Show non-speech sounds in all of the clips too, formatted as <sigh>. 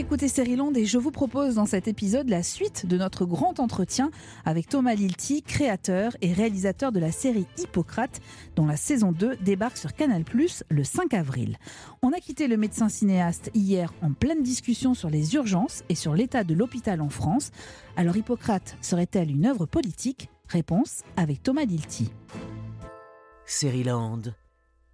écoutez Land et je vous propose dans cet épisode la suite de notre grand entretien avec Thomas Lilti, créateur et réalisateur de la série Hippocrate, dont la saison 2 débarque sur Canal le 5 avril. On a quitté le médecin cinéaste hier en pleine discussion sur les urgences et sur l'état de l'hôpital en France. Alors Hippocrate serait-elle une œuvre politique? Réponse avec Thomas Lilti. Land,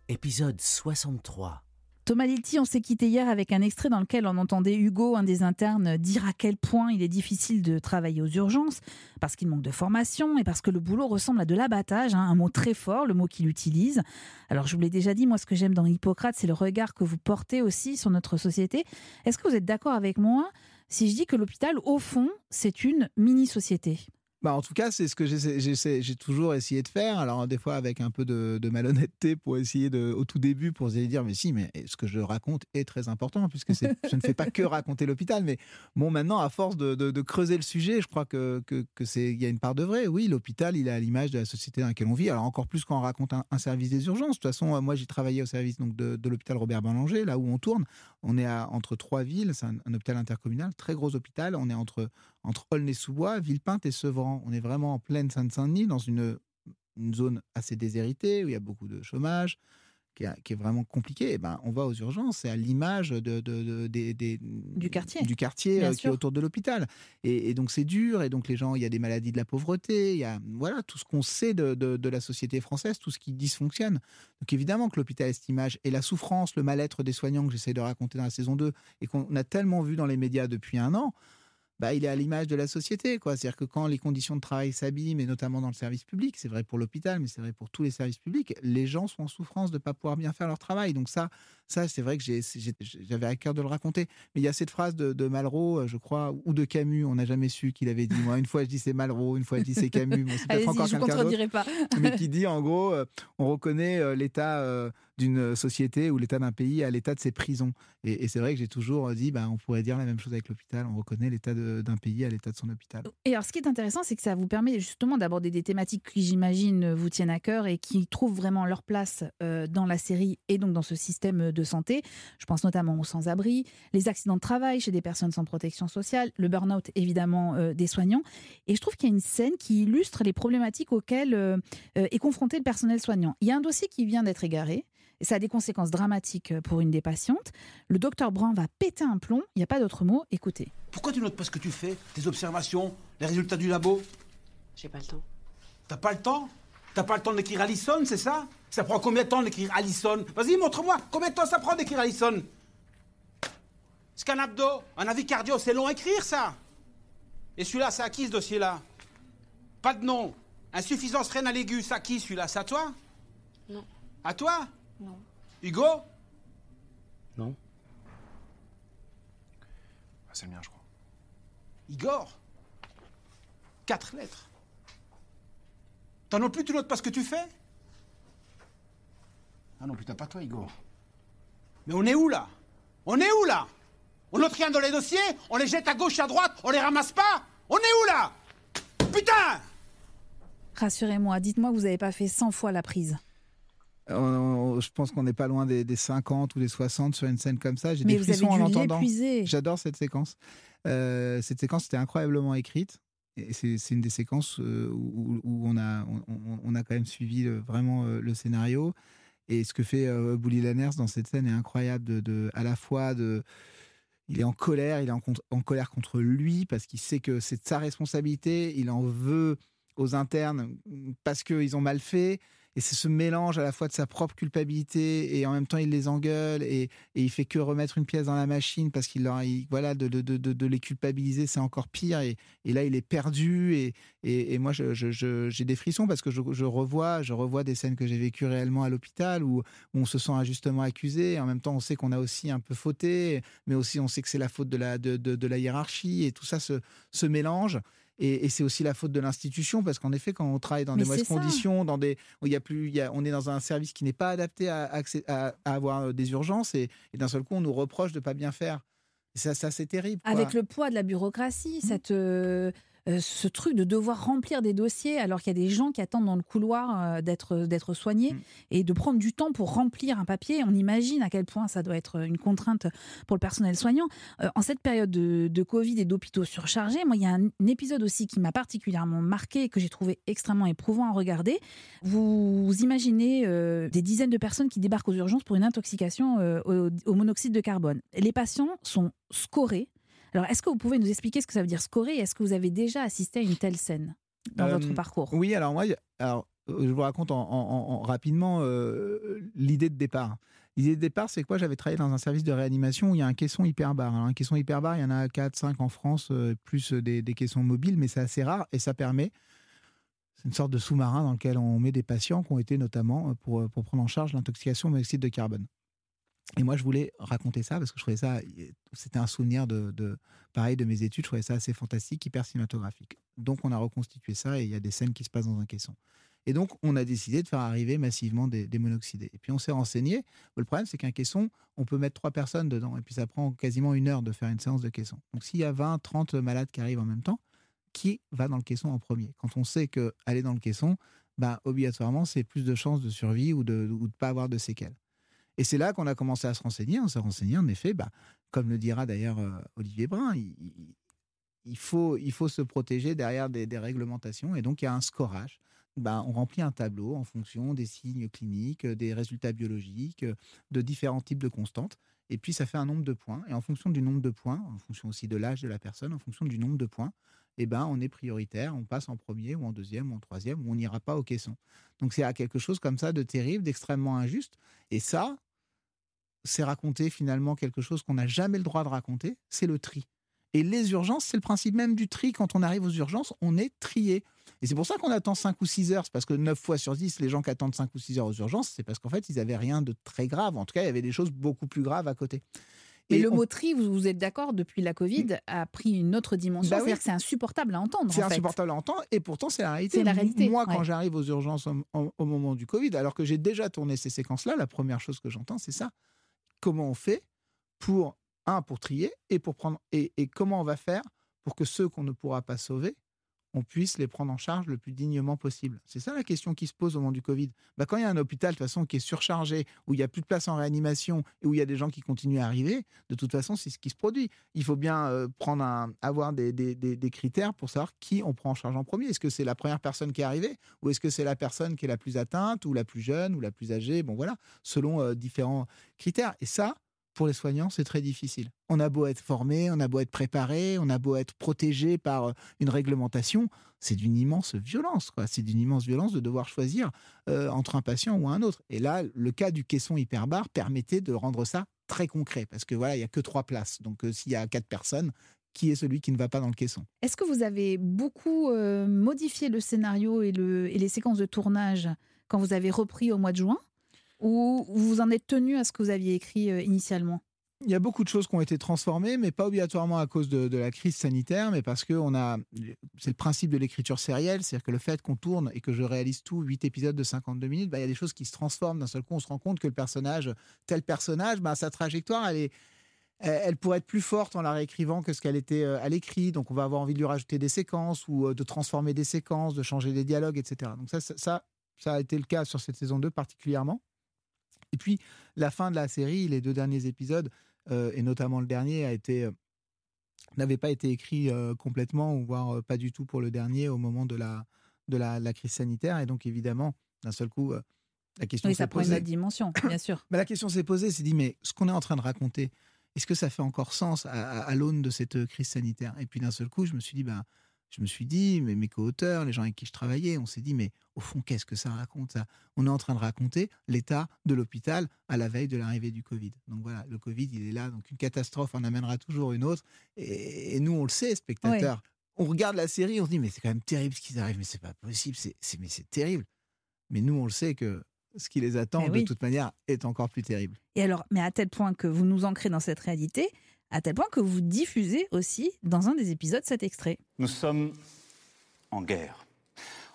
épisode 63. Thomas Lilti, on s'est quitté hier avec un extrait dans lequel on entendait Hugo, un des internes, dire à quel point il est difficile de travailler aux urgences, parce qu'il manque de formation et parce que le boulot ressemble à de l'abattage, hein, un mot très fort, le mot qu'il utilise. Alors je vous l'ai déjà dit, moi ce que j'aime dans Hippocrate, c'est le regard que vous portez aussi sur notre société. Est-ce que vous êtes d'accord avec moi si je dis que l'hôpital, au fond, c'est une mini-société? Bah, en tout cas, c'est ce que j'ai toujours essayé de faire. Alors, des fois, avec un peu de, malhonnêteté pour essayer de, au tout début, pour essayer de dire, mais si, mais ce que je raconte est très important, puisque <laughs> je ne fais pas que raconter l'hôpital. Mais bon, maintenant, à force de, creuser le sujet, je crois que, que, c'est, il y a une part de vrai. Oui, l'hôpital, il est à l'image de la société dans laquelle on vit. Alors, encore plus quand on raconte un, service des urgences. De toute façon, moi, j'ai travaillé au service donc, de, l'hôpital Robert Ballanger, là où on tourne. On est à, entre trois villes, c'est un, hôpital intercommunal, très gros hôpital. On est entre, entre Aulnay-sous-Bois, Villepinte et Sevran on est vraiment en pleine Seine-Saint-Denis, dans une, zone assez déshéritée, où il y a beaucoup de chômage, qui, est vraiment compliqué. Eh ben, on va aux urgences, c'est à l'image de, du quartier, du quartier euh, qui est autour de l'hôpital. Et, donc c'est dur, et donc les gens, il y a des maladies de la pauvreté, il y a voilà, tout ce qu'on sait de, la société française, tout ce qui dysfonctionne. Donc évidemment que l'hôpital a cette image, et la souffrance, le mal-être des soignants que j'essaie de raconter dans la saison 2, et qu'on a tellement vu dans les médias depuis un an, bah, il est à l'image de la société. C'est-à-dire que quand les conditions de travail s'abîment, et notamment dans le service public, c'est vrai pour l'hôpital, mais c'est vrai pour tous les services publics, les gens sont en souffrance de ne pas pouvoir bien faire leur travail. Donc ça, ça c'est vrai que j'avais à cœur de le raconter. Mais il y a cette phrase de, Malraux, euh, je crois, ou de Camus, on n'a jamais su qu'il avait dit. Moi, une fois je dis c'est Malraux, une fois je dis c'est Camus. Bon, c'est peut-être encore quelqu'un pas. <laughs> mais qui <laughs> dit en gros, euh, on reconnaît euh, l'état d'une société ou l'état d'un pays à l'état de ses prisons. Et, c'est vrai que j'ai toujours dit, bah, on pourrait dire la même chose avec l'hôpital. On reconnaît l'état d'un pays à l'état de son hôpital. Et alors, ce qui est intéressant, c'est que ça vous permet justement d'aborder des thématiques qui, j'imagine, vous tiennent à cœur et qui trouvent vraiment leur place euh, dans la série et donc dans ce système de santé. Je pense notamment aux sans-abri, les accidents de travail chez des personnes sans protection sociale, le burn-out évidemment euh, des soignants. Et je trouve qu'il y a une scène qui illustre les problématiques auxquelles euh, est confronté le personnel soignant. Il y a un dossier qui vient d'être égaré ça a des conséquences dramatiques euh, pour une des patientes. Le docteur Brun va péter un plomb, il n'y a pas d'autre mot, écoutez. Pourquoi tu notes pas ce que tu fais, tes observations, les résultats du labo? J'ai pas le temps. T'as pas le temps? T'as pas le temps d'écrire Allison, c'est ça? Ça prend combien de temps d'écrire Allison Vas-y, montre-moi, combien de temps ça prend d'écrire Allison Scan abdo, un avis cardio, c'est long à écrire ça Et celui-là, c'est à qui ce dossier-là? Pas de nom. Insuffisance rénale aiguë, c'est à qui celui-là? C'est à toi? Non. À toi? Non. Hugo? Non. Ah, c'est le mien, je crois. Igor? Quatre lettres. T'en as plus, tu notes pas ce que tu fais Ah non, putain, pas toi, Igor. Mais on est où, là? On est où, là? On note rien dans les dossiers On les jette à gauche, à droite On les ramasse pas? On est où, là? Putain Rassurez-moi, dites-moi que vous n'avez pas fait 100 fois la prise je pense qu'on n'est pas loin des, 50 ou des 60 sur une scène comme ça. J'ai des frissons en l'entendant. J'adore cette séquence. Euh, cette séquence était incroyablement écrite. C'est une des séquences euh, où, on, a, on, a quand même suivi vraiment euh, le scénario. Et ce que fait Bouli Lanners dans cette scène est incroyable. De, à la fois de, il est en colère, il est en, en colère contre lui parce qu'il sait que c'est sa responsabilité. Il en veut aux internes parce qu'ils ont mal fait. Et c'est ce mélange à la fois de sa propre culpabilité et en même temps il les engueule et, et il fait que remettre une pièce dans la machine parce qu'il leur, voilà, de, les culpabiliser, c'est encore pire. Et, là, il est perdu. Et, moi, j'ai des frissons parce que je, revois, je revois des scènes que j'ai vécues réellement à l'hôpital où, on se sent injustement accusé. Et en même temps, on sait qu'on a aussi un peu fauté, mais aussi on sait que c'est la faute de la, hiérarchie. Et tout ça se mélange. Et, c'est aussi la faute de l'institution, parce qu'en effet, quand on travaille dans des mauvaises conditions, dans des, où il y a plus, il y a, on est dans un service qui n'est pas adapté à, à, avoir euh, des urgences, et, d'un seul coup, on nous reproche de pas bien faire. ça, ça c'est terrible. Avec le poids de la bureaucratie, mmh. cette, euh, euh, ce truc de devoir remplir des dossiers alors qu'il y a des gens qui attendent dans le couloir euh, d'être d'être soignés mm. et de prendre du temps pour remplir un papier. On imagine à quel point ça doit être une contrainte pour le personnel soignant. en cette période de, de Covid et d'hôpitaux surchargés, moi, il y a un, épisode aussi qui m'a particulièrement marqué et que j'ai trouvé extrêmement éprouvant à regarder. Vous, imaginez des dizaines de personnes qui débarquent aux urgences pour une intoxication au, au monoxyde de carbone. Les patients sont scorés alors, est-ce que vous pouvez nous expliquer ce que ça veut dire scorer Est-ce que vous avez déjà assisté à une telle scène dans votre euh, parcours? Oui, alors moi, alors, euh, je vous raconte en, rapidement euh, l'idée de départ. L'idée de départ, c'est que moi, j'avais travaillé dans un service de réanimation où il y a un caisson hyperbar. un caisson hyperbar, il y en a 4, 5 en France, plus des, des, caissons mobiles, mais c'est assez rare et ça permet. C'est une sorte de sous-marin dans lequel on met des patients qui ont été notamment pour, pour prendre en charge l'intoxication au monoxyde de carbone. Et moi, je voulais raconter ça parce que je trouvais ça, c'était un souvenir de, pareil de mes études. Je trouvais ça assez fantastique, hyper cinématographique. Donc, on a reconstitué ça et il y a des scènes qui se passent dans un caisson. Et donc, on a décidé de faire arriver massivement des, monoxydés. Et puis, on s'est renseigné. Le problème, c'est qu'un caisson, on peut mettre trois personnes dedans. Et puis, ça prend quasiment une heure de faire une séance de caisson. Donc, s'il y a 20, 30 malades qui arrivent en même temps, qui va dans le caisson en premier? Quand on sait qu'aller dans le caisson, bah, obligatoirement, c'est plus de chances de survie ou de ne pas avoir de séquelles. Et c'est là qu'on a commencé à se renseigner. On s'est renseigné, en effet, bah, comme le dira d'ailleurs euh, Olivier Brun, il, faut, il faut se protéger derrière des, réglementations. Et donc, il y a un scorage. Bah, on remplit un tableau en fonction des signes cliniques, des résultats biologiques, de différents types de constantes. Et puis, ça fait un nombre de points. Et en fonction du nombre de points, en fonction aussi de l'âge de la personne, en fonction du nombre de points, eh ben, on est prioritaire, on passe en premier ou en deuxième ou en troisième, ou on n'ira pas au caisson. Donc, c'est quelque chose comme ça de terrible, d'extrêmement injuste. Et ça, c'est raconter finalement quelque chose qu'on n'a jamais le droit de raconter, c'est le tri. Et les urgences, c'est le principe même du tri. Quand on arrive aux urgences, on est trié. Et c'est pour ça qu'on attend 5 ou 6 heures. C'est parce que 9 fois sur 10, les gens qui attendent 5 ou 6 heures aux urgences, c'est parce qu'en fait, ils n'avaient rien de très grave. En tout cas, il y avait des choses beaucoup plus graves à côté. Et le mot tri, vous, êtes d'accord, depuis la Covid, a pris une autre dimension. Bah C'est-à-dire que c'est insupportable à entendre. C'est insupportable à entendre, et pourtant c'est la réalité. la réalité. Moi, quand j'arrive aux urgences au, moment du Covid, alors que j'ai déjà tourné ces séquences-là, la première chose que j'entends, c'est ça comment on fait pour, un, pour trier et pour prendre, et, comment on va faire pour que ceux qu'on ne pourra pas sauver, on puisse les prendre en charge le plus dignement possible. C'est ça la question qui se pose au moment du Covid. Bah, quand il y a un hôpital de façon qui est surchargé, où il n'y a plus de place en réanimation et où il y a des gens qui continuent à arriver, de toute façon, c'est ce qui se produit. Il faut bien euh, prendre un, avoir des, des, critères pour savoir qui on prend en charge en premier. Est-ce que c'est la première personne qui est arrivée ou est-ce que c'est la personne qui est la plus atteinte ou la plus jeune ou la plus âgée? Bon voilà, selon euh, différents critères. Et ça, pour les soignants, c'est très difficile. On a beau être formé, on a beau être préparé, on a beau être protégé par euh, une réglementation, c'est d'une immense violence. C'est d'une immense violence de devoir choisir euh, entre un patient ou un autre. Et là, le cas du caisson hyperbar permettait de rendre ça très concret, parce que voilà, il y a que trois places. Donc, euh, s'il y a quatre personnes, qui est celui qui ne va pas dans le caisson? Est-ce que vous avez beaucoup modifié le scénario et les séquences de tournage quand vous avez repris au mois de juin? Ou vous en êtes tenu à ce que vous aviez écrit euh, initialement? Il y a beaucoup de choses qui ont été transformées, mais pas obligatoirement à cause de, la crise sanitaire, mais parce que on a, c'est le principe de l'écriture sérielle, c'est-à-dire que le fait qu'on tourne et que je réalise tout, 8 épisodes de 52 minutes, bah, il y a des choses qui se transforment. D'un seul coup, on se rend compte que le personnage, tel personnage, bah, sa trajectoire, elle est, elle pourrait être plus forte en la réécrivant que ce qu'elle était euh, à l'écrit. Donc, on va avoir envie de lui rajouter des séquences ou euh, de transformer des séquences, de changer des dialogues, etc. Donc, ça, ça, ça a été le cas sur cette saison 2 particulièrement. Et puis, la fin de la série, les deux derniers épisodes, euh, et notamment le dernier, a été euh, n'avait pas été écrit euh, complètement, ou voire pas du tout pour le dernier au moment de la, de la, crise sanitaire. Et donc, évidemment, d'un seul coup, la question oui, ça prend une autre dimension, bien sûr. <coughs> la question s'est posée, c'est dit, mais ce qu'on est en train de raconter, est-ce que ça fait encore sens à, l'aune de cette crise sanitaire? Et puis d'un seul coup, je me suis dit, ben, je me suis dit, mais mes co-auteurs, les gens avec qui je travaillais, on s'est dit, mais au fond, qu'est-ce que ça raconte ça? On est en train de raconter l'état de l'hôpital à la veille de l'arrivée du Covid. Donc voilà, le Covid, il est là, donc une catastrophe en amènera toujours une autre. Et, nous, on le sait, spectateurs. On regarde la série, on se dit, mais c'est quand même terrible ce qui arrive, mais c'est pas possible, c'est, mais c'est terrible. Mais nous, on le sait que ce qui les attend, de toute manière, est encore plus terrible. Et alors, mais à tel point que vous nous ancrez dans cette réalité, à tel point que vous diffusez aussi dans un des épisodes cet extrait. Nous sommes en guerre.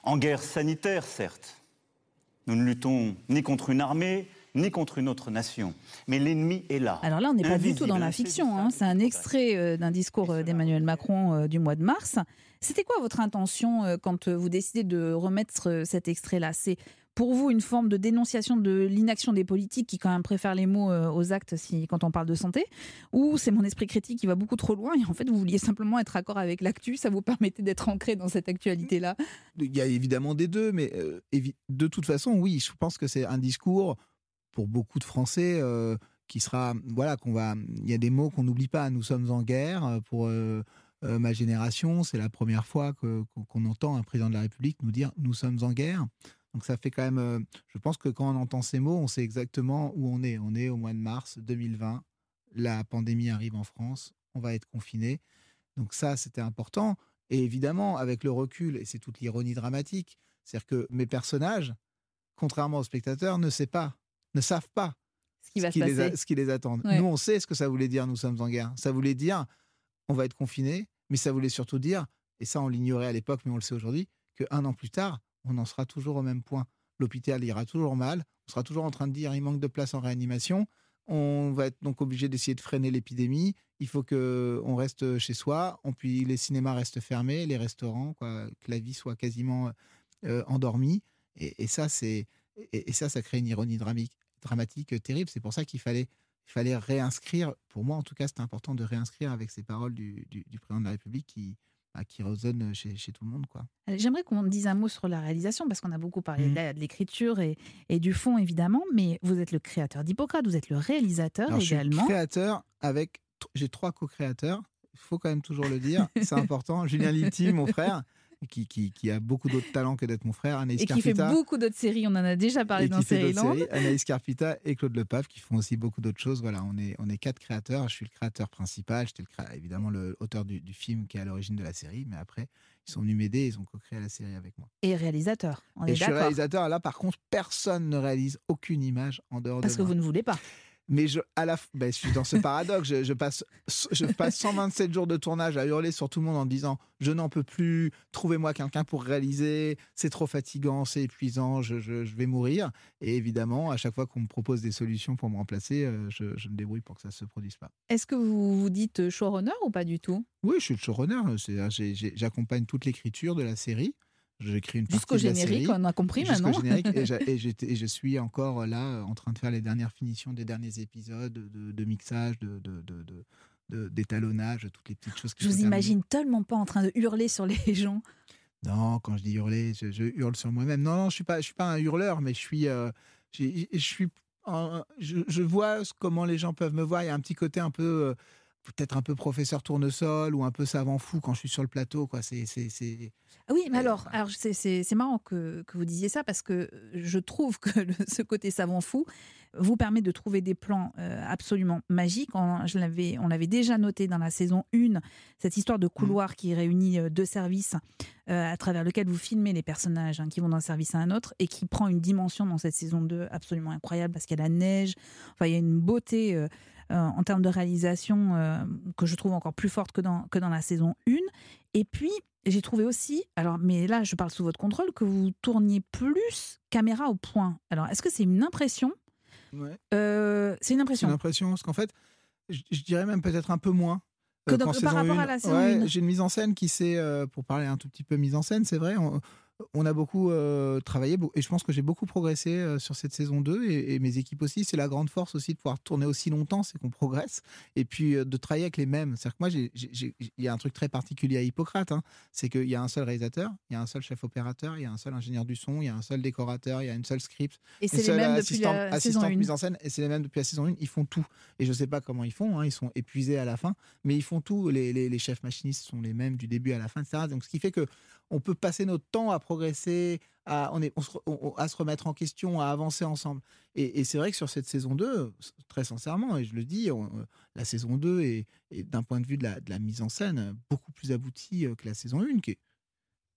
En guerre sanitaire, certes. Nous ne luttons ni contre une armée, ni contre une autre nation. Mais l'ennemi est là. Alors là, on n'est pas du tout dans la fiction. Hein. C'est un extrait euh, d'un discours euh, d'Emmanuel Macron euh, du mois de mars. C'était quoi votre intention quand vous décidez de remettre cet extrait-là? C'est pour vous une forme de dénonciation de l'inaction des politiques qui quand même préfèrent les mots aux actes si, quand on parle de santé? Ou c'est mon esprit critique qui va beaucoup trop loin et en fait vous vouliez simplement être accord avec l'actu, ça vous permettait d'être ancré dans cette actualité-là? Il y a évidemment des deux, mais de toute façon, oui, je pense que c'est un discours pour beaucoup de Français euh, qui sera voilà qu'on va il y a des mots qu'on n'oublie pas. Nous sommes en guerre euh, pour euh, ma génération. C'est la première fois qu'on entend un président de la République nous dire nous sommes en guerre donc ça fait quand même je pense que quand on entend ces mots on sait exactement où on est. On est au mois de mars 2020 la pandémie arrive en France. On va être confiné donc ça c'était important. Et évidemment avec le recul et c'est toute l'ironie dramatique c'est-à-dire que mes personnages contrairement aux spectateurs ne savent pas ne savent pas ce qui, va Les, ce qui les attend. Nous, on sait ce que ça voulait dire, nous sommes en guerre. Ça voulait dire, on va être confinés, mais ça voulait surtout dire, et ça on l'ignorait à l'époque, mais on le sait aujourd'hui, qu'un an plus tard, on en sera toujours au même point. L'hôpital ira toujours mal, on sera toujours en train de dire, il manque de place en réanimation, on va être donc obligé d'essayer de freiner l'épidémie. Il faut que on reste chez soi. On, puis les cinémas restent fermés, les restaurants, quoi, que la vie soit quasiment euh, endormie. Et, ça, c'est et, ça, ça crée une ironie dramatique dramatique euh, terrible. C'est pour ça qu'il fallait, il fallait réinscrire, pour moi en tout cas, c'était important de réinscrire avec ces paroles du, président de la République qui, bah, qui résonnent chez, tout le monde. quoi. J'aimerais qu'on dise un mot sur la réalisation, parce qu'on a beaucoup parlé mmh. de l'écriture et, et, du fond, évidemment, mais vous êtes le créateur d'Hippocrate, vous êtes le réalisateur également. Je suis créateur avec, j'ai trois co-créateurs, il faut quand même toujours le dire, c'est important. Julien Lilti, mon frère, qui, qui, a beaucoup d'autres talents que d'être mon frère. Anaïs et qui fait beaucoup d'autres séries, on en a déjà parlé dans série séries. Anaïs Carpita et Claude Lepave qui font aussi beaucoup d'autres choses. Voilà, on est, on est quatre créateurs. Je suis le créateur principal. J'étais évidemment l'auteur du, du, film qui est à l'origine de la série, mais après, ils sont venus m'aider, ils ont co-créé la série avec moi. Et réalisateur. On et je suis réalisateur. Là, par contre, personne ne réalise aucune image en dehors Parce de Parce que vous ne voulez pas. Mais je, à la, ben, je suis dans ce paradoxe. Je, passe, je passe 127 jours de tournage à hurler sur tout le monde en disant Je n'en peux plus, trouvez-moi quelqu'un pour réaliser, c'est trop fatigant, c'est épuisant, je, je, vais mourir. Et évidemment, à chaque fois qu'on me propose des solutions pour me remplacer, euh, je, me débrouille pour que ça ne se produise pas. Est-ce que vous vous dites showrunner ou pas du tout? Oui, je suis le showrunner. J'accompagne toute l'écriture de la série. J'écris une Jusqu'au générique, on a compris maintenant. générique, et, <laughs> et, je suis encore là en train de faire les dernières finitions des derniers épisodes de, mixage, de, d'étalonnage, toutes les petites choses que je vous imagine tellement pas en train de hurler sur les <laughs> gens. Non, quand je dis hurler, je, hurle sur moi-même. Non, non, je suis pas, je suis pas un hurleur, mais je suis, euh, je, suis, je, vois comment les gens peuvent me voir. Il y a un petit côté un peu, euh, peut-être un peu professeur tournesol ou un peu savant fou quand je suis sur le plateau. Quoi. C'est, c'est, ah oui, mais alors, alors c'est, marrant que, que, vous disiez ça parce que je trouve que ce côté savant fou vous permet de trouver des plans euh, absolument magiques. On, je l'avais, on l'avait déjà noté dans la saison 1, cette histoire de couloir mmh. qui réunit euh, deux services euh, à travers lequel vous filmez les personnages hein, qui vont d'un service à un autre et qui prend une dimension dans cette saison 2 absolument incroyable parce qu'il y a la neige, enfin il y a une beauté euh, en termes de réalisation que je trouve encore plus forte que dans, que dans la saison 1. Et puis, j'ai trouvé aussi, alors, mais là, je parle sous votre contrôle, que vous tourniez plus caméra au point. Alors, est-ce que c'est une impression euh, C'est une impression. C'est une impression, parce qu'en fait, je, dirais même peut-être un peu moins. Que par rapport à la saison ouais, J'ai une mise en scène qui s'est, pour parler un tout petit peu mise en scène, c'est vrai, on a beaucoup euh, travaillé et je pense que j'ai beaucoup progressé euh, sur cette saison 2 et, mes équipes aussi. C'est la grande force aussi de pouvoir tourner aussi longtemps, c'est qu'on progresse et puis euh, de travailler avec les mêmes. C'est-à-dire que moi, il y a un truc très particulier à Hippocrate, hein. c'est qu'il y a un seul réalisateur, il y a un seul chef opérateur, il y a un seul ingénieur du son, il y a un seul décorateur, il y a une seule script, et c'est les mêmes depuis la saison 1. mise en scène et c'est les mêmes depuis la saison 1. Ils font tout et je sais pas comment ils font, hein. ils sont épuisés à la fin, mais ils font tout. Les, les, les chefs machinistes sont les mêmes du début à la fin, etc. Donc ce qui fait que on peut passer notre temps à progresser, à, se, remettre en question, à avancer ensemble. Et, c'est vrai que sur cette saison 2, très sincèrement, et je le dis, la saison 2 est, d'un point de vue de la, mise en scène beaucoup plus aboutie euh, que la saison 1, qui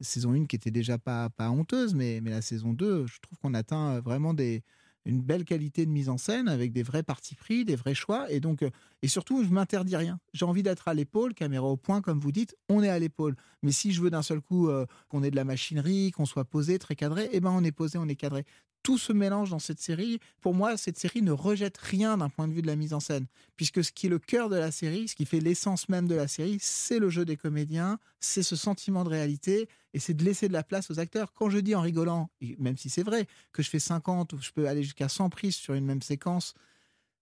saison 1 qui était déjà pas, pas honteuse, mais, mais la saison 2, je trouve qu'on atteint vraiment des, une belle qualité de mise en scène avec des vrais partis pris, des vrais choix. Et donc, euh, et surtout, je m'interdis rien. J'ai envie d'être à l'épaule, caméra au point, comme vous dites, on est à l'épaule. Mais si je veux d'un seul coup euh, qu'on ait de la machinerie, qu'on soit posé, très cadré, eh ben on est posé, on est cadré. Tout se mélange dans cette série. Pour moi, cette série ne rejette rien d'un point de vue de la mise en scène, puisque ce qui est le cœur de la série, ce qui fait l'essence même de la série, c'est le jeu des comédiens, c'est ce sentiment de réalité, et c'est de laisser de la place aux acteurs. Quand je dis en rigolant, même si c'est vrai, que je fais 50 ou je peux aller jusqu'à 100 prises sur une même séquence,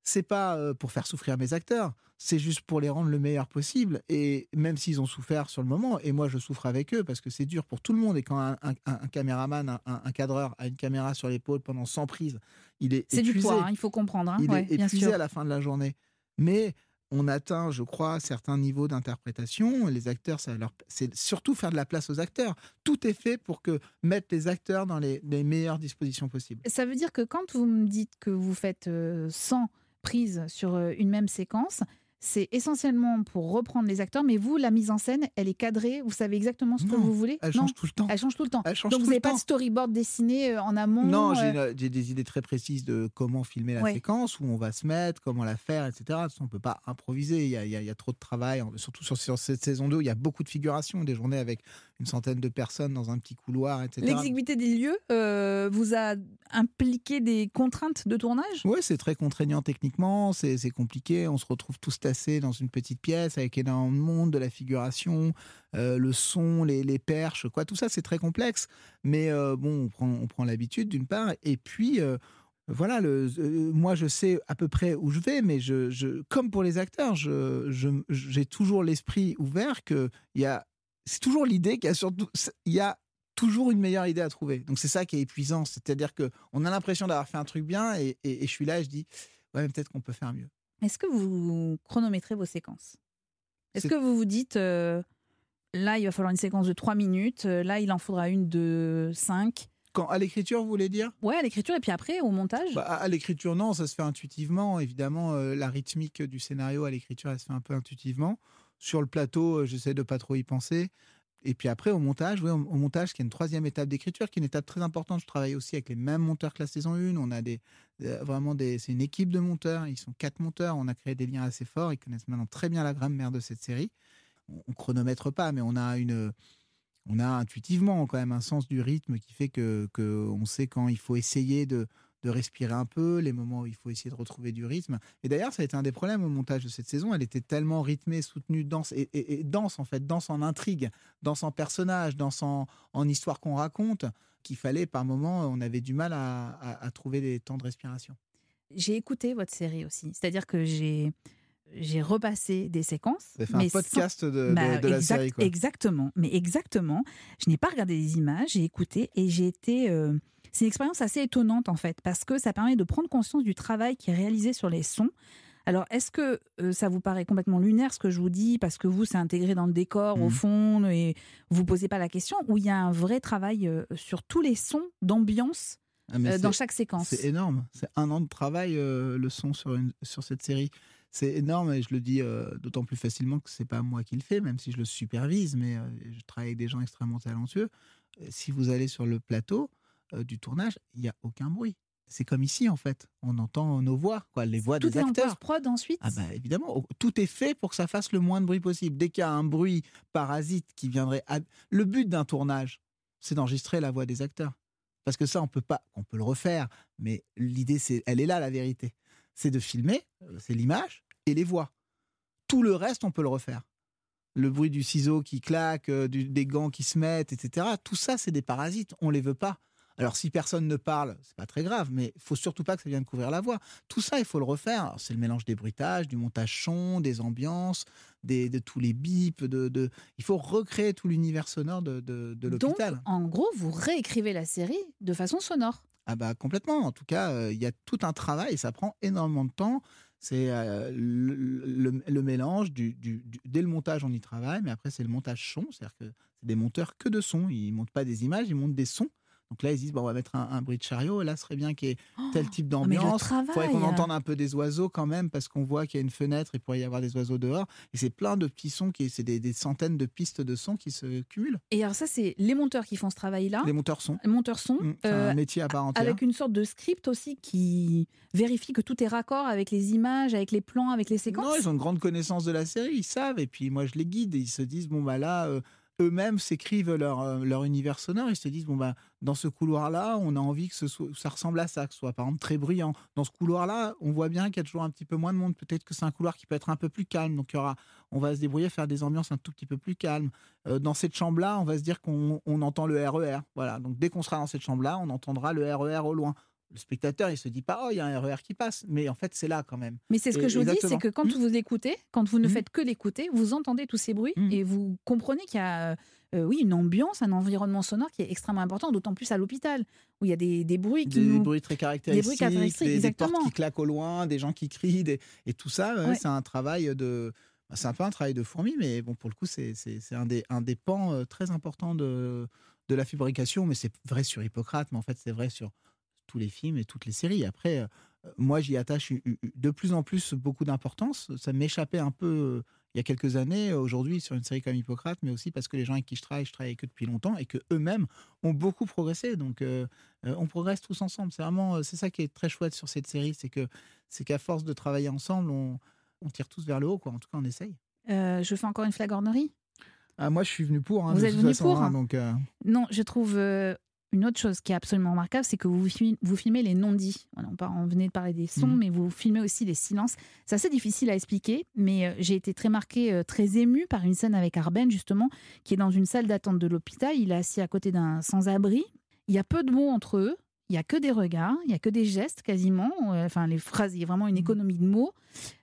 c'est pas euh, pour faire souffrir mes acteurs, c'est juste pour les rendre le meilleur possible. Et même s'ils ont souffert sur le moment, et moi je souffre avec eux parce que c'est dur pour tout le monde. Et quand un, caméraman, un, cadreur a une caméra sur l'épaule pendant 100 prises, il est C'est du poids, hein, il faut comprendre. Hein. il est épuisé à la fin de la journée. Mais on atteint, je crois, certains niveaux d'interprétation. Les acteurs, c'est surtout faire de la place aux acteurs. Tout est fait pour que mettre les acteurs dans les, meilleures dispositions possibles. Ça veut dire que quand vous me dites que vous faites 100 euh, prises sur euh, une même séquence, c'est essentiellement pour reprendre les acteurs, mais vous, la mise en scène, elle est cadrée, vous savez exactement ce que vous voulez. Elle change tout le temps. Elle change tout le temps. Donc vous n'avez pas de storyboard dessiné euh, en amont Non, euh. j'ai des idées très précises de comment filmer la séquence, où on va se mettre, comment la faire, etc. On ne peut pas improviser, il y, a, trop de travail, surtout sur, sur cette saison 2, il y a beaucoup de figurations, des journées avec une centaine de personnes dans un petit couloir, etc. L'exiguïté des lieux euh, vous a impliqué des contraintes de tournage? Oui, c'est très contraignant techniquement, c'est compliqué. On se retrouve tous tassés dans une petite pièce avec énormément de monde, de la figuration, euh, le son, les, perches, quoi. Tout ça, c'est très complexe. Mais euh, bon, on prend, on prend l'habitude d'une part. Et puis voilà, le, moi je sais à peu près où je vais, mais je, je comme pour les acteurs, j'ai je, toujours l'esprit ouvert qu'il y a c'est toujours l'idée qu'il y a surtout, il y a toujours une meilleure idée à trouver. Donc c'est ça qui est épuisant, c'est-à-dire que on a l'impression d'avoir fait un truc bien et, je suis là et je dis ouais peut-être qu'on peut faire mieux. Est-ce que vous chronométrez vos séquences? Est-ce que vous vous dites euh, là il va falloir une séquence de 3 minutes, euh, là il en faudra une de 5 quand, à l'écriture, vous voulez dire? Ouais, à l'écriture et puis après au montage bah, À l'écriture, non, ça se fait intuitivement. Évidemment, euh, la rythmique du scénario à l'écriture, elle se fait un peu intuitivement. Sur le plateau, euh, j'essaie de pas trop y penser. Et puis après, au montage, oui, au, montage, qui est une troisième étape d'écriture, qui est une étape très importante. Je travaille aussi avec les mêmes monteurs que la saison 1. On a des, euh, vraiment des, c'est une équipe de monteurs. Ils sont quatre monteurs. On a créé des liens assez forts. Ils connaissent maintenant très bien la grammaire de cette série. On, on chronomètre pas, mais on a une, on a intuitivement quand même un sens du rythme qui fait que, que on sait quand il faut essayer de, de respirer un peu, les moments où il faut essayer de retrouver du rythme. Et d'ailleurs, ça a été un des problèmes au montage de cette saison. Elle était tellement rythmée, soutenue, dense, et, dense en fait, dense en intrigue, dense en personnage, dense en, histoire qu'on raconte, qu'il fallait par moments, on avait du mal à, trouver des temps de respiration. J'ai écouté votre série aussi, c'est-à-dire que j'ai j'ai repassé des séquences. Vous fait un podcast de, bah, la série. Quoi. Exactement, mais exactement. Je n'ai pas regardé les images, j'ai écouté et j'ai été euh, c'est une expérience assez étonnante en fait, parce que ça permet de prendre conscience du travail qui est réalisé sur les sons. Alors, est-ce que euh, ça vous paraît complètement lunaire ce que je vous dis, parce que vous, c'est intégré dans le décor, au mmh. fond, et vous ne posez pas la question, ou il y a un vrai travail euh, sur tous les sons d'ambiance ah, euh, dans chaque séquence? C'est énorme. C'est un an de travail, le son sur, une, sur cette série. C'est énorme et je le dis d'autant plus facilement que c'est pas moi qui le fais, même si je le supervise, mais je travaille avec des gens extrêmement talentueux. Si vous allez sur le plateau, euh, du tournage, il n'y a aucun bruit. C'est comme ici, en fait. On entend nos voix, quoi, les voix des acteurs. Tout est en ensuite Ah bah évidemment, tout est fait pour que ça fasse le moins de bruit possible. Dès qu'il y a un bruit parasite qui viendrait... Le but d'un tournage, c'est d'enregistrer la voix des acteurs. Parce que ça, on peut pas... On peut le refaire, mais l'idée, c'est, elle est là, la vérité. C'est de filmer, euh, c'est l'image et les voix. Tout le reste, on peut le refaire le bruit du ciseau qui claque, euh, des gants qui se mettent, etc. Tout ça, c'est des parasites. On les veut pas. Alors si personne ne parle, c'est pas très grave, mais il faut surtout pas que ça vienne couvrir la voix. Tout ça, il faut le refaire. C'est le mélange des bruitages, du montage son, des ambiances, de tous les bips. De, il faut recréer tout l'univers sonore de, de, l'hôpital. En gros, vous réécrivez la série de façon sonore. Ah bah complètement. En tout cas, euh, il y a tout un travail et ça prend énormément de temps. C'est euh, le, mélange du, dès le montage on y travaille, mais après c'est le montage son, c'est-à-dire que c'est des monteurs que de son. Ils montent pas des images, ils montent des sons. Donc là, ils disent, bon, on va mettre un, bruit de chariot, et là, ce serait bien qu'il y ait tel type oh, d'ambiance. Il faudrait qu'on entende un peu des oiseaux quand même, parce qu'on voit qu'il y a une fenêtre, il pourrait y avoir des oiseaux dehors. Et c'est plein de petits sons, qui, c'est des, centaines de pistes de sons qui se cumulent. Et alors ça, c'est les monteurs qui font ce travail-là Les monteurs sont. Les monteurs sont. Mmh, c'est un euh, métier à part entière. Avec une sorte de script aussi qui vérifie que tout est raccord avec les images, avec les plans, avec les séquences. Non, ils ont une grande connaissance de la série, ils savent. Et puis moi, je les guide et ils se disent, bon, bah là... Euh, eux-mêmes s'écrivent leur, euh, leur univers sonore. Ils se disent bon bah dans ce couloir-là, on a envie que ça ressemble à ça, que ce soit par exemple très bruyant. Dans ce couloir-là, on voit bien qu'il y a toujours un petit peu moins de monde. Peut-être que c'est un couloir qui peut être un peu plus calme. Donc y aura, on va se débrouiller à faire des ambiances un tout petit peu plus calmes. Euh, dans cette chambre-là, on va se dire qu'on entend le RER. E voilà. Donc dès qu'on sera dans cette chambre-là, on entendra le RER e au loin le spectateur, il se dit pas, oh, il y a un RER qui passe, mais en fait, c'est là quand même. Mais c'est ce que je vous dis, c'est que quand mmh. vous écoutez, quand vous ne mmh. faites que l'écouter, vous entendez tous ces bruits mmh. et vous comprenez qu'il y a, euh, oui, une ambiance, un environnement sonore qui est extrêmement important, d'autant plus à l'hôpital, où il y a des, des bruits qui. Des bruits très caractéristiques, des, bruits des, portes qui claquent au loin, des gens qui crient, et tout ça, c'est un travail de. C'est un peu un travail de fourmi, mais bon, pour le coup, c'est un des, un des pans euh, très importants de, de la fabrication, mais c'est vrai sur Hippocrate, mais en fait, c'est vrai sur tous les films et toutes les séries. Après, euh, moi, j'y attache de plus en plus beaucoup d'importance. Ça m'échappait un peu euh, il y a quelques années, aujourd'hui, sur une série comme Hippocrate, mais aussi parce que les gens avec qui je travaille, je travaille avec eux depuis longtemps et que eux-mêmes ont beaucoup progressé. Donc, euh, on progresse tous ensemble. C'est vraiment, c'est ça qui est très chouette sur cette série, c'est que c'est qu'à force de travailler ensemble, on, tire tous vers le haut, quoi. En tout cas, on essaye. je fais encore une flagornerie? Ah, moi, je suis venu pour. Hein, Vous êtes venu pour hein, donc, Non, je trouve une autre chose qui est absolument remarquable, c'est que vous, vous filmez les non-dits. on, venait de parler des sons, mhm. mais vous filmez aussi les silences. C'est assez difficile à expliquer, mais euh, j'ai été très marquée, euh, très émue par une scène avec Arben, justement, qui est dans une salle d'attente de l'hôpital. Il est assis à côté d'un sans-abri. Il y a peu de mots entre eux. Il y a que des regards, il y a que des gestes quasiment. Euh, enfin, les phrases, il y a vraiment une mhm. économie de mots.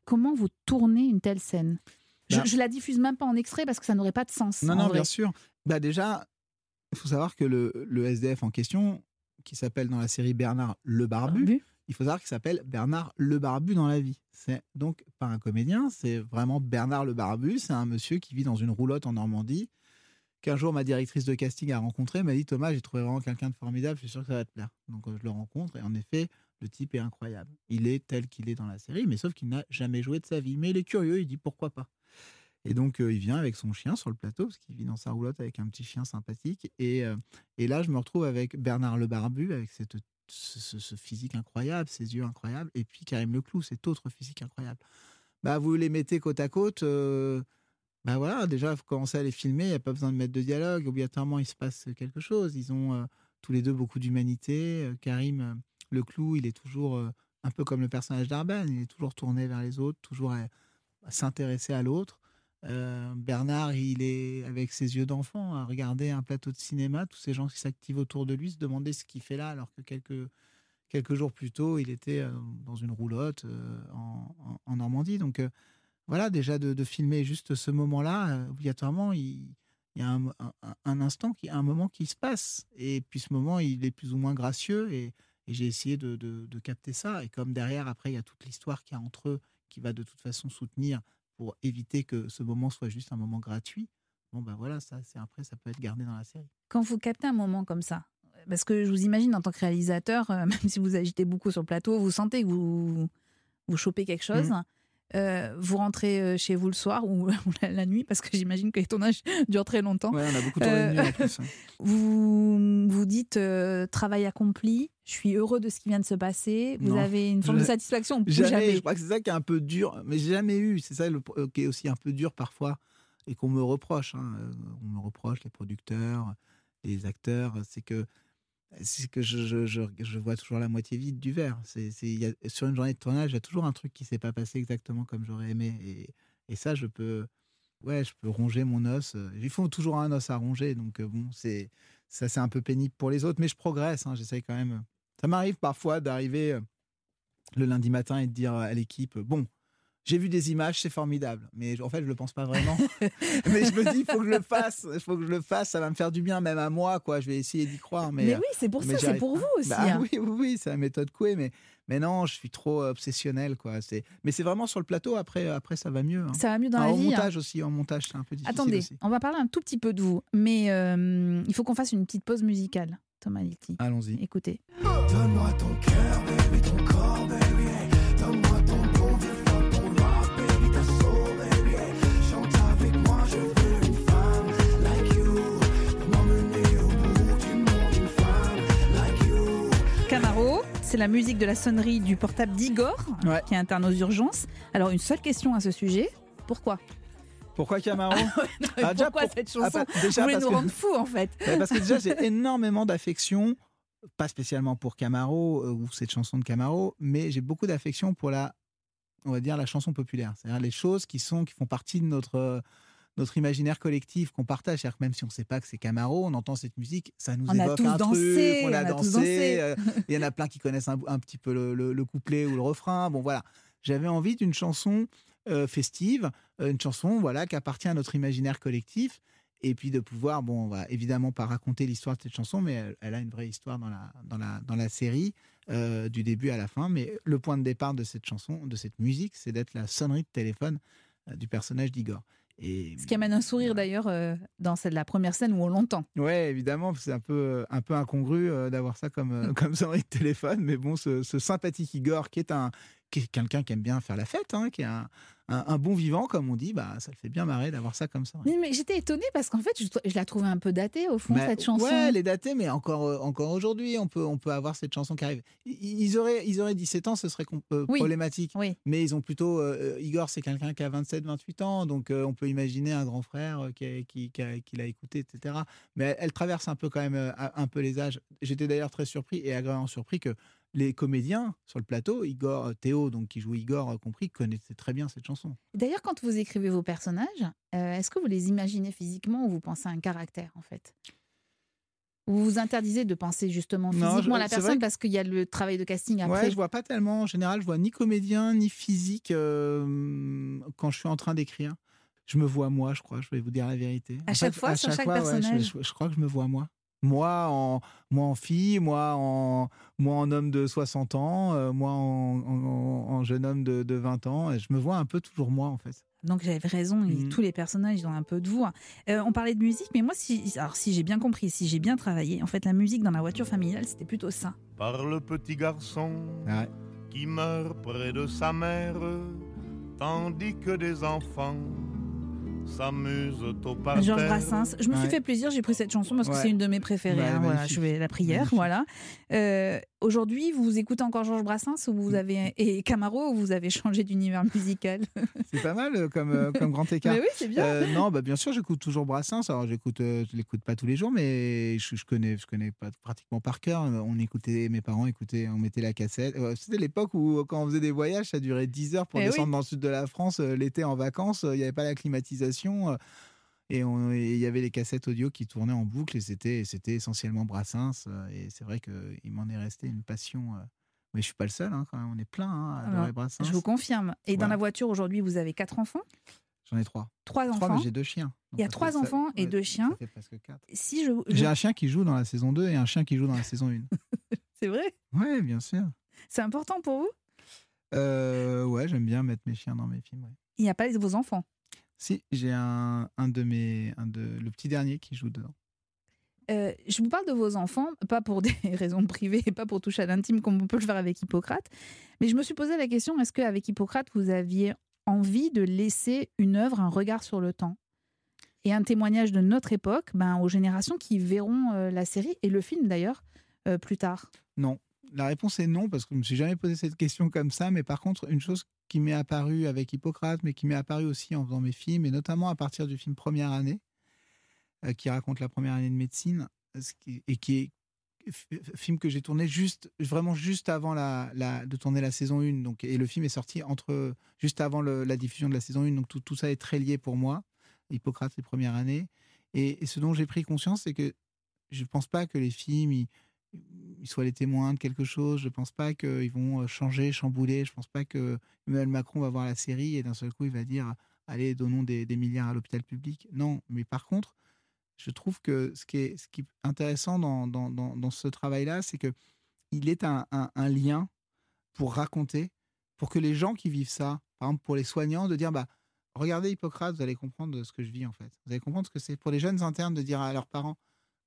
Comment vous tournez une telle scène? Je, ne bah la diffuse même pas en extrait parce que ça n'aurait pas de sens. Non, non, bien sûr. Bah déjà, il faut savoir que le, SDF en question, qui s'appelle dans la série Bernard le Barbu, il faut savoir qu'il s'appelle Bernard le Barbu dans la vie. C'est donc pas un comédien, c'est vraiment Bernard le Barbu. C'est un monsieur qui vit dans une roulotte en Normandie, qu'un jour ma directrice de casting a rencontré, m'a dit Thomas, j'ai trouvé vraiment quelqu'un de formidable, je suis sûr que ça va te plaire. Donc euh, je le rencontre et en effet, le type est incroyable. Il est tel qu'il est dans la série, mais sauf qu'il n'a jamais joué de sa vie. Mais il est curieux, il dit pourquoi pas. Et donc, euh, il vient avec son chien sur le plateau, parce qu'il vit dans sa roulotte avec un petit chien sympathique. Et, euh, là, je me retrouve avec Bernard Le Barbu, avec ce, physique incroyable, ses yeux incroyables, et puis Karim Leclou, cet autre physique incroyable. Bah, vous les mettez côte à côte. Euh, bah voilà, déjà, vous commencez à les filmer, il n'y a pas besoin de mettre de dialogue. Obligatoirement, il se passe quelque chose. Ils ont tous les deux beaucoup d'humanité. Karim Leclou, il est toujours un peu comme le personnage d'Arben, il est toujours tourné vers les autres, toujours à s'intéresser à l'autre. Euh, Bernard, il est avec ses yeux d'enfant à regarder un plateau de cinéma, tous ces gens qui s'activent autour de lui se demandaient ce qu'il fait là, alors que quelques, quelques jours plus tôt, il était euh, dans une roulotte euh, en, Normandie. Donc voilà, déjà de, filmer juste ce moment-là, obligatoirement, il, y a un, instant, qui, un moment qui se passe. Et puis ce moment, il est plus ou moins gracieux et, j'ai essayé de, de, capter ça. Et comme derrière, après, il y a toute l'histoire qu'il y a entre eux qui va de toute façon soutenir pour éviter que ce moment soit juste un moment gratuit. Bon, ben voilà, ça, c'est après, ça peut être gardé dans la série. Quand vous captez un moment comme ça, parce que je vous imagine en tant que réalisateur, euh, <laughs> même si vous agitez beaucoup sur le plateau, vous sentez que vous, vous chopez quelque chose. Mmh. Euh, vous rentrez euh, chez vous le soir ou, <laughs> la, nuit, parce que j'imagine que les tournages <laughs> durent très longtemps. Ouais, on a beaucoup tourné nuit en plus. Hein. <laughs> Vous vous dites travail accompli, je suis heureux de ce qui vient de se passer. Vous avez une forme de satisfaction jamais, Je crois que c'est ça qui est un peu dur, mais j'ai jamais eu. C'est ça le, euh, qui est aussi un peu dur parfois et qu'on me reproche. Hein. Euh, on me reproche, les producteurs, les acteurs, c'est que c'est que je, je, je, vois toujours la moitié vide du verre. C'est, sur une journée de tournage, il y a toujours un truc qui s'est pas passé exactement comme j'aurais aimé. Et, et, ça, je peux, ouais, je peux ronger mon os. Il faut toujours un os à ronger. Donc, euh, bon, c'est, ça, c'est un peu pénible pour les autres, mais je progresse. Hein, j'essaye quand même ça m'arrive parfois d'arriver euh, le lundi matin et de dire à l'équipe bon, j'ai vu des images, c'est formidable. Mais en fait, je le pense pas vraiment. <laughs> mais je me dis, il faut que je le fasse. Il faut que je le fasse. Ça va me faire du bien, même à moi. Quoi. Je vais essayer d'y croire. Mais, mais oui, c'est pour ça, c'est pour vous aussi. Bah hein. Oui, oui, oui c'est la méthode Coué. Mais, mais non, je suis trop obsessionnel. Quoi. Mais c'est vraiment sur le plateau. Après, après ça va mieux. Hein. Ça va mieux dans la vie. En montage aussi. En montage, c'est un peu difficile. Attendez, on va parler un tout petit peu de vous. Mais euh, il faut qu'on fasse une petite pause musicale. Thomas Litti. Allons-y. Écoutez. Donne-moi ton cœur, baby, ton corps, baby. Donne-moi ton bon vieux ton c'est la musique de la sonnerie du portable d'Igor, qui est interne aux urgences. Alors, une seule question à ce sujet. Pourquoi? Pourquoi Camaro? <laughs> Ah, Pourquoi cette chanson? Ah, bah, déjà, Vous voulez nous rendre fous en fait. parce que déjà j'ai <laughs> énormément d'affection, pas spécialement pour Camaro euh, ou cette chanson de Camaro, mais j'ai beaucoup d'affection pour la, on va dire la chanson populaire, c'est-à-dire les choses qui sont qui font partie de notre notre imaginaire collectif qu'on partage. C'est-à-dire que même si on ne sait pas que c'est Camaro, on entend cette musique, ça nous évoque un truc, on a, dansé. Euh, <laughs> il y en a plein qui connaissent un, petit peu le, couplet ou le refrain. Bon, voilà. J'avais envie d'une chanson euh, festive, euh, une chanson voilà qui appartient à notre imaginaire collectif. Et puis de pouvoir, bon, on va évidemment pas raconter l'histoire de cette chanson, mais elle, a une vraie histoire dans la, dans la, dans la série, du début à la fin. Mais le point de départ de cette chanson, de cette musique, c'est d'être la sonnerie de téléphone du personnage d'Igor. Ce qui amène un sourire d'ailleurs euh, dans cette, la première scène où on l'entend. Oui, évidemment, c'est un peu, un peu incongru euh, d'avoir ça comme, euh, <laughs> comme sonnerie de téléphone, mais bon, ce, ce sympathique Igor qui est un, quelqu'un qui aime bien faire la fête, hein, qui est un, un, bon vivant, comme on dit, bah, ça le fait bien marrer d'avoir ça comme ça. Mais, j'étais étonnée parce qu'en fait, je, la trouvais un peu datée au fond, cette chanson. Ouais, elle est datée, mais encore, euh, encore aujourd'hui, on peut, on peut avoir cette chanson qui arrive. Ils auraient, ils auraient 17 ans, ce serait euh, problématique. Mais ils ont plutôt. Euh, Igor, c'est quelqu'un qui a 27, 28 ans, donc on peut imaginer un grand frère qui, qui, qui, l'a écouté, etc. Mais elle, traverse un peu quand même un peu les âges. J'étais d'ailleurs très surpris et agréablement surpris que les comédiens sur le plateau, Igor, euh, Théo, donc qui joue Igor euh, compris, connaissaient très bien cette chanson. D'ailleurs, quand vous écrivez vos personnages, euh, est-ce que vous les imaginez physiquement ou vous pensez à un caractère en fait? Vous vous interdisez de penser justement physiquement à la personne parce qu'il y a le travail de casting après? Ouais, je vois pas tellement. En général, je vois ni comédien ni physique quand je suis en train d'écrire. Je me vois moi, je crois. Je vais vous dire la vérité. À chaque fois, sur chaque, personnage? je, crois que je me vois moi. Moi en, moi en fille, moi en, moi en homme de 60 ans, euh, moi en, jeune homme de, de, 20 ans. Et je me vois un peu toujours moi, en fait. Donc j'avais raison, mmh. tous les personnages ont un peu de vous. Hein. Euh, on parlait de musique, mais moi, si, alors si j'ai bien compris, si j'ai bien travaillé, en fait, la musique dans la voiture familiale, c'était plutôt ça. Par le petit garçon qui meurt près de sa mère, tandis que des enfants Georges Brassens. Je me suis fait plaisir, j'ai pris cette chanson parce que c'est une de mes préférées. Bah, hein, voilà, je vais la prière, voilà. Euh, Aujourd'hui, vous écoutez encore Georges Brassens ou vous avez et Camaro ou vous avez changé d'univers musical <laughs> C'est pas mal euh, comme, euh, comme grand écart. mais oui, c'est bien. Euh, non, bah bien sûr, j'écoute toujours Brassens. Alors j'écoute, je l'écoute pas tous les jours, mais je, connais, je connais pas pratiquement par cœur. On écoutait, mes parents écoutaient, on mettait la cassette. C'était l'époque où quand on faisait des voyages, ça durait 10 heures pour eh descendre dans le sud de la France l'été en vacances. Il n'y avait pas la climatisation. Et il y avait les cassettes audio qui tournaient en boucle et c'était, c'était essentiellement Brassens. Euh, et c'est vrai qu'il m'en est resté une passion. Euh, mais je suis pas le seul, hein, quand même. on est plein hein, à adorer Brassens. Je vous confirme. Et dans la voiture aujourd'hui, vous avez quatre enfants? J'en ai trois. Trois enfants. mais j'ai deux chiens. Il y a trois enfants et deux chiens. Ça fait presque quatre. Si je, J'ai un chien qui joue dans la saison 2 et un chien qui joue dans la saison 1. <laughs> c'est vrai? Oui, bien sûr. C'est important pour vous? Euh, Ouais, j'aime bien mettre mes chiens dans mes films. Il n'y a pas vos enfants? Si, j'ai un, un, de mes. Un de, le petit dernier qui joue dedans. Euh, je vous parle de vos enfants, pas pour <laughs> des raisons privées et pas pour toucher à l'intime comme on peut le faire avec Hippocrate, mais je me suis posé la question est-ce qu'avec Hippocrate, vous aviez envie de laisser une œuvre, un regard sur le temps et un témoignage de notre époque ben, aux générations qui verront euh, la série et le film d'ailleurs euh, plus tard? Non. La réponse est non, parce que je ne me suis jamais posé cette question comme ça, mais par contre, une chose qui m'est apparu avec Hippocrate, mais qui m'est apparu aussi en faisant mes films, et notamment à partir du film Première année, euh, qui raconte la première année de médecine, et qui est film que j'ai tourné juste vraiment juste avant de tourner la saison 1 donc et le film est sorti entre juste avant la diffusion de la saison 1 donc tout, ça est très lié pour moi Hippocrate les premières années et, ce dont j'ai pris conscience c'est que je ne pense pas que les films soient les témoins de quelque chose. Je ne pense pas qu'ils vont euh, changer, chambouler. Je ne pense pas que Emmanuel Macron va voir la série et d'un seul coup, il va dire Allez, donnons des, milliards à l'hôpital public. Non, mais par contre, je trouve que ce qui est, ce qui est intéressant dans, dans, dans, ce travail-là, c'est qu'il est un, un, lien pour raconter, pour que les gens qui vivent ça, par exemple pour les soignants, de dire bah, Regardez Hippocrate, vous allez comprendre ce que je vis en fait. Vous allez comprendre ce que c'est pour les jeunes internes de dire à leurs parents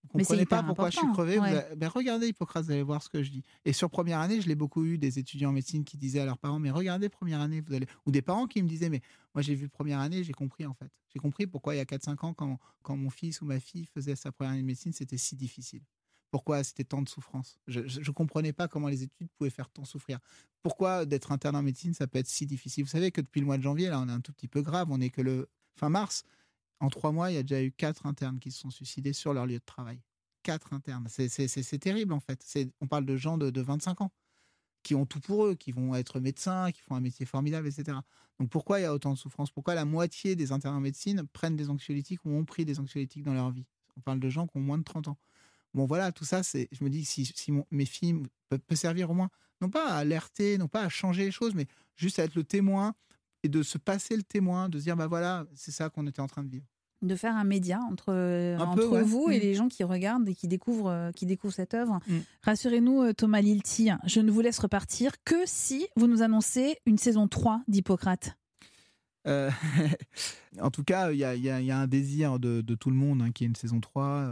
vous ne comprenez pas pourquoi je suis crevé. Ben, regardez Hippocrate, vous allez voir ce que je dis. Et sur première année, je l'ai beaucoup eu des étudiants en médecine qui disaient à leurs parents, mais regardez première année, vous allez... ou des parents qui me disaient, mais moi j'ai vu première année, j'ai compris en fait. J'ai compris pourquoi il y a 4-5 ans, quand, quand mon fils ou ma fille faisait sa première année de médecine, c'était si difficile. Pourquoi c'était tant de souffrance? Je ne comprenais pas comment les études pouvaient faire tant souffrir. Pourquoi d'être interne en médecine, ça peut être si difficile? Vous savez que depuis le mois de janvier, là, on est un tout petit peu grave. On est que le fin mars. En trois mois, il y a déjà eu quatre internes qui se sont suicidés sur leur lieu de travail. Quatre internes. C'est terrible, en fait. On parle de gens de, de 25 ans qui ont tout pour eux, qui vont être médecins, qui font un métier formidable, etc. Donc pourquoi il y a autant de souffrance? Pourquoi la moitié des internes en médecine prennent des anxiolytiques ou ont pris des anxiolytiques dans leur vie? On parle de gens qui ont moins de 30 ans. Bon voilà, tout ça, je me dis si, si mes films peuvent, servir au moins, non pas à alerter, non pas à changer les choses, mais juste à être le témoin et de se passer le témoin, de se dire bah voilà, c'est ça qu'on était en train de vivre de faire un média entre, entre vous et mm. les gens qui regardent et qui découvrent, euh, qui découvrent cette œuvre. Mm. Rassurez-nous, euh, Thomas Lilti, je ne vous laisse repartir que si vous nous annoncez une saison 3 d'Hippocrate. Euh, <laughs> en tout cas, il y, a, un désir de, tout le monde hein, qui est une saison 3,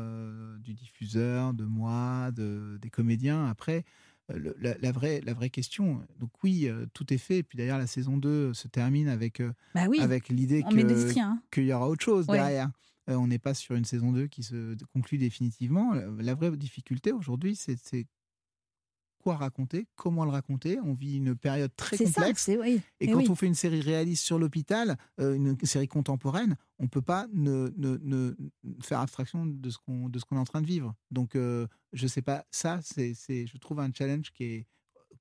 du diffuseur, de moi, de, des comédiens. Après, la, vraie, la vraie question. Donc oui, euh, tout est fait. Et puis d'ailleurs, la saison 2 se termine avec, euh, bah avec l'idée qu'il y aura autre chose derrière. Euh, on n'est pas sur une saison 2 qui se conclut définitivement. La vraie difficulté aujourd'hui, c'est quoi raconter, comment le raconter. On vit une période très complexe. et, quand on fait une série réaliste sur l'hôpital, une série contemporaine, on ne peut pas ne, ne, faire abstraction de ce qu'on est en train de vivre. Donc, je ne sais pas, ça, c'est je trouve un challenge qui est,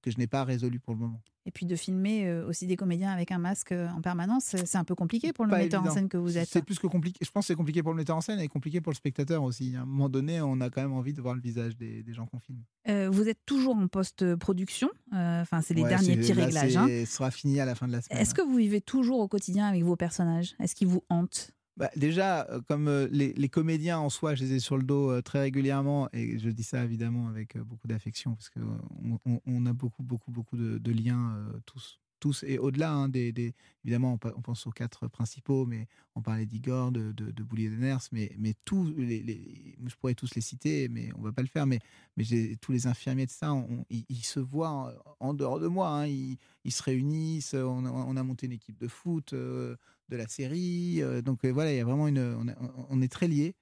que je n'ai pas résolu pour le moment. Et puis de filmer euh, aussi des comédiens avec un masque euh, en permanence, c'est un peu compliqué pour le metteur en scène que vous êtes. C'est plus que compliqué. Je pense que c'est compliqué pour le metteur en scène et compliqué pour le spectateur aussi. À un moment donné, on a quand même envie de voir le visage des, gens qu'on filme. Euh, vous êtes toujours en post-production. Enfin, c'est les derniers petits réglages. Hein. Sera fini à la fin de la semaine. Est-ce que vous vivez toujours au quotidien avec vos personnages? Est-ce qu'ils vous hantent? Bah, déjà, comme les, comédiens en soi, je les ai sur le dos très régulièrement, et je dis ça évidemment avec beaucoup d'affection, parce qu'on on, a beaucoup, beaucoup, beaucoup de, liens tous tous, et au-delà hein, des, Évidemment, on, pense aux quatre principaux, mais on parlait d'Igor, de, de, de Boulier de Ners, mais, mais tous, les, je pourrais tous les citer, mais on va pas le faire, mais, mais tous les infirmiers de ça, ils, se voient en, dehors de moi, hein, ils, se réunissent, on, a monté une équipe de foot, euh, de la série, euh, donc euh, voilà, il y a vraiment une... On, est très liés.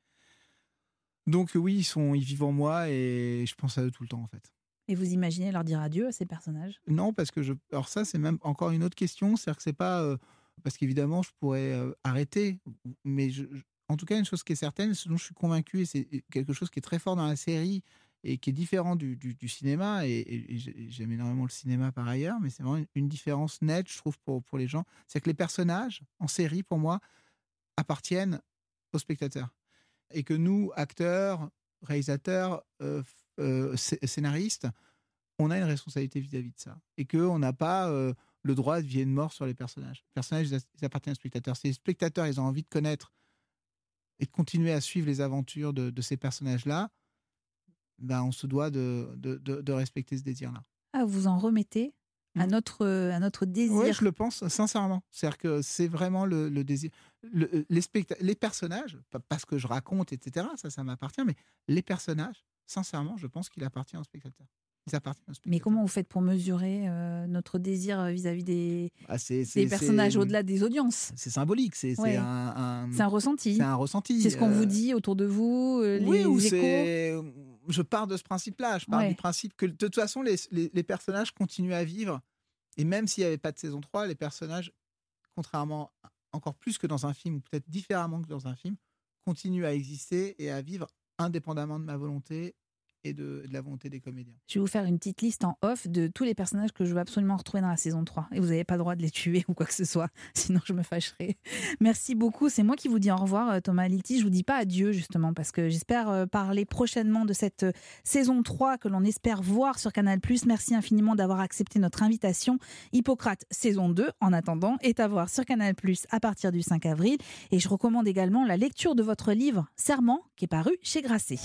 Donc oui, ils, sont, ils vivent en moi et je pense à eux tout le temps en fait. Et vous imaginez leur dire adieu à ces personnages? Non, parce que je. Alors, ça, c'est même encore une autre question. C'est-à-dire que c'est pas. Euh, parce qu'évidemment, je pourrais euh, arrêter. Mais en tout cas, une chose qui est certaine, ce dont je suis convaincu, et c'est quelque chose qui est très fort dans la série et qui est différent du, cinéma, et, j'aime énormément le cinéma par ailleurs, mais c'est vraiment une, différence nette, je trouve, pour, pour les gens, c'est que les personnages en série, pour moi, appartiennent aux spectateurs. Et que nous, acteurs, réalisateurs, euh, euh, scénariste, on a une responsabilité vis-à-vis de ça. Et qu'on n'a pas euh, le droit de vie et de mort sur les personnages. Les personnages, ils appartiennent aux spectateurs. Si les spectateurs, ils ont envie de connaître et de continuer à suivre les aventures de, ces personnages-là, ben, on se doit de, de, respecter ce désir-là. Ah, vous en remettez à mmh. notre, à notre désir? Oui, je le pense sincèrement. C'est-à-dire que c'est vraiment le, désir. les, les personnages, pas ce que je raconte, etc., ça, ça m'appartient, mais les personnages, sincèrement, je pense qu'il appartient au spectateur. Mais comment vous faites pour mesurer euh, notre désir euh, vis-à-vis des, ah, des personnages au-delà des audiences? C'est symbolique, c'est un, un, un, ressenti. C'est un ressenti. C'est ce qu'on vous euh, dit autour de vous, les, oui, échos? Je pars de ce principe-là. Je pars du principe que de toute façon, les, les, les personnages continuent à vivre. Et même s'il n'y avait pas de saison 3, les personnages, contrairement encore plus que dans un film, ou peut-être différemment que dans un film, continuent à exister et à vivre indépendamment de ma volonté et de, la volonté des comédiens. Je vais vous faire une petite liste en off de tous les personnages que je veux absolument retrouver dans la saison 3. Et vous n'avez pas le droit de les tuer <laughs> ou quoi que ce soit, <laughs> sinon je me fâcherai. Merci beaucoup. C'est moi qui vous dis au revoir, euh, Thomas Lilti. Je vous dis pas adieu, justement, parce que j'espère euh, parler prochainement de cette euh, saison 3 que l'on espère voir sur Canal+. Merci infiniment d'avoir accepté notre invitation. Hippocrate, saison 2, en attendant, est à voir sur Canal+, à partir du 5 avril. Et je recommande également la lecture de votre livre, Serment, qui est paru chez Grasset.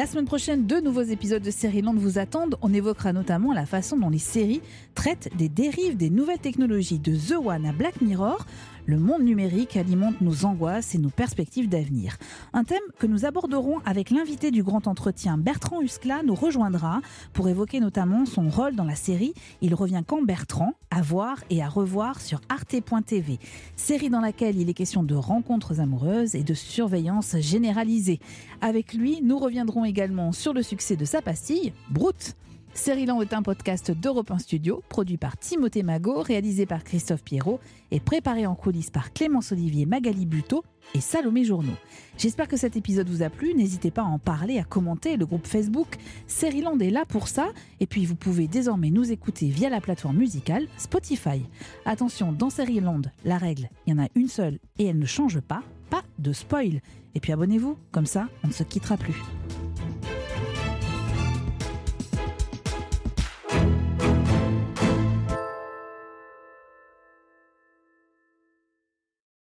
La semaine prochaine, deux nouveaux épisodes de Série Land vous attendent. On évoquera notamment la façon dont les séries traitent des dérives des nouvelles technologies de The One à Black Mirror le monde numérique alimente nos angoisses et nos perspectives d'avenir. Un thème que nous aborderons avec l'invité du grand entretien Bertrand Huskla nous rejoindra pour évoquer notamment son rôle dans la série Il revient quand Bertrand? À voir et à revoir sur arte.tv. Série dans laquelle il est question de rencontres amoureuses et de surveillance généralisée. Avec lui, nous reviendrons également sur le succès de sa pastille, Brute. Land est un podcast d'Europe 1 Studio, produit par Timothée Magot, réalisé par Christophe Pierrot et préparé en coulisses par Clémence Olivier, Magali Buteau et Salomé Journeau. J'espère que cet épisode vous a plu. N'hésitez pas à en parler, à commenter le groupe Facebook. Land est là pour ça. Et puis vous pouvez désormais nous écouter via la plateforme musicale Spotify. Attention, dans Land, la règle, il y en a une seule et elle ne change pas. Pas de spoil. Et puis abonnez-vous, comme ça on ne se quittera plus.